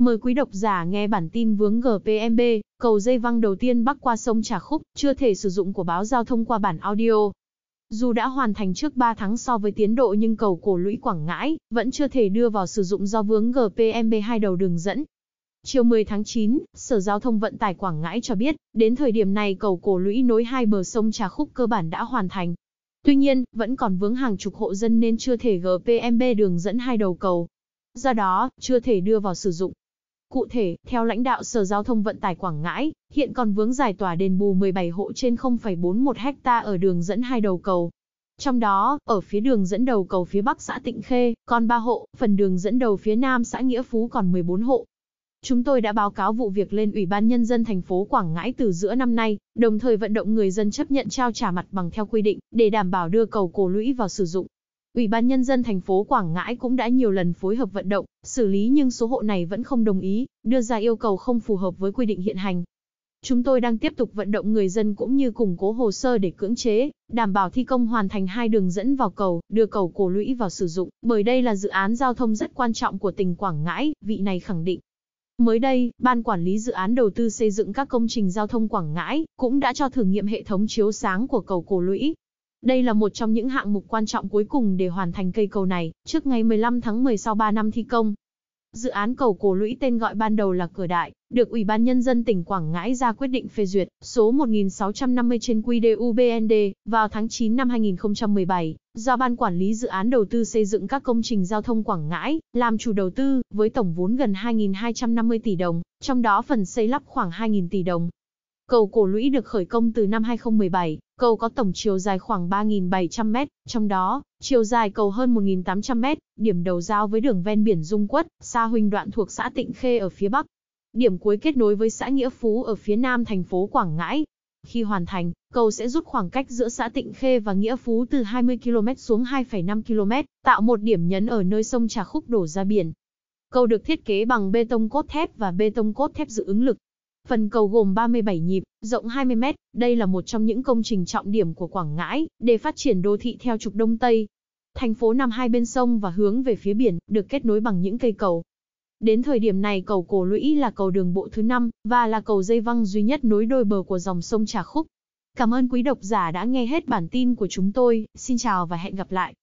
Mời quý độc giả nghe bản tin vướng GPMB, cầu dây văng đầu tiên bắc qua sông Trà Khúc, chưa thể sử dụng của báo giao thông qua bản audio. Dù đã hoàn thành trước 3 tháng so với tiến độ nhưng cầu cổ lũy Quảng Ngãi vẫn chưa thể đưa vào sử dụng do vướng GPMB hai đầu đường dẫn. Chiều 10 tháng 9, Sở Giao thông Vận tải Quảng Ngãi cho biết, đến thời điểm này cầu cổ lũy nối hai bờ sông Trà Khúc cơ bản đã hoàn thành. Tuy nhiên, vẫn còn vướng hàng chục hộ dân nên chưa thể GPMB đường dẫn hai đầu cầu. Do đó, chưa thể đưa vào sử dụng. Cụ thể, theo lãnh đạo Sở Giao thông Vận tải Quảng Ngãi, hiện còn vướng giải tỏa đền bù 17 hộ trên 0,41 ha ở đường dẫn hai đầu cầu. Trong đó, ở phía đường dẫn đầu cầu phía Bắc xã Tịnh Khê, còn 3 hộ, phần đường dẫn đầu phía Nam xã Nghĩa Phú còn 14 hộ. Chúng tôi đã báo cáo vụ việc lên Ủy ban Nhân dân thành phố Quảng Ngãi từ giữa năm nay, đồng thời vận động người dân chấp nhận trao trả mặt bằng theo quy định, để đảm bảo đưa cầu cổ lũy vào sử dụng. Ủy ban Nhân dân thành phố Quảng Ngãi cũng đã nhiều lần phối hợp vận động, xử lý nhưng số hộ này vẫn không đồng ý, đưa ra yêu cầu không phù hợp với quy định hiện hành. Chúng tôi đang tiếp tục vận động người dân cũng như củng cố hồ sơ để cưỡng chế, đảm bảo thi công hoàn thành hai đường dẫn vào cầu, đưa cầu cổ lũy vào sử dụng, bởi đây là dự án giao thông rất quan trọng của tỉnh Quảng Ngãi, vị này khẳng định. Mới đây, Ban Quản lý Dự án Đầu tư xây dựng các công trình giao thông Quảng Ngãi cũng đã cho thử nghiệm hệ thống chiếu sáng của cầu cổ lũy. Đây là một trong những hạng mục quan trọng cuối cùng để hoàn thành cây cầu này, trước ngày 15 tháng 10 sau 3 năm thi công. Dự án cầu cổ lũy tên gọi ban đầu là Cửa Đại, được Ủy ban Nhân dân tỉnh Quảng Ngãi ra quyết định phê duyệt, số 1650 trên QĐ-UBND, vào tháng 9 năm 2017, do Ban Quản lý Dự án Đầu tư xây dựng các công trình giao thông Quảng Ngãi, làm chủ đầu tư, với tổng vốn gần 2.250 tỷ đồng, trong đó phần xây lắp khoảng 2.000 tỷ đồng. Cầu cổ lũy được khởi công từ năm 2017, cầu có tổng chiều dài khoảng 3.700m, trong đó, chiều dài cầu hơn 1.800m. điểm đầu giao với đường ven biển Dung Quất, xa Huỳnh đoạn thuộc xã Tịnh Khê ở phía Bắc. Điểm cuối kết nối với xã Nghĩa Phú ở phía Nam thành phố Quảng Ngãi. Khi hoàn thành, cầu sẽ rút khoảng cách giữa xã Tịnh Khê và Nghĩa Phú từ 20 km xuống 2,5 km, tạo một điểm nhấn ở nơi sông Trà Khúc đổ ra biển. Cầu được thiết kế bằng bê tông cốt thép và bê tông cốt thép dự ứng lực, Phần cầu gồm 37 nhịp, rộng 20 mét, đây là một trong những công trình trọng điểm của Quảng Ngãi, để phát triển đô thị theo trục Đông Tây. Thành phố nằm hai bên sông và hướng về phía biển, được kết nối bằng những cây cầu. Đến thời điểm này cầu Cổ Lũy là cầu đường bộ thứ 5, và là cầu dây văng duy nhất nối đôi bờ của dòng sông Trà Khúc. Cảm ơn quý độc giả đã nghe hết bản tin của chúng tôi, xin chào và hẹn gặp lại.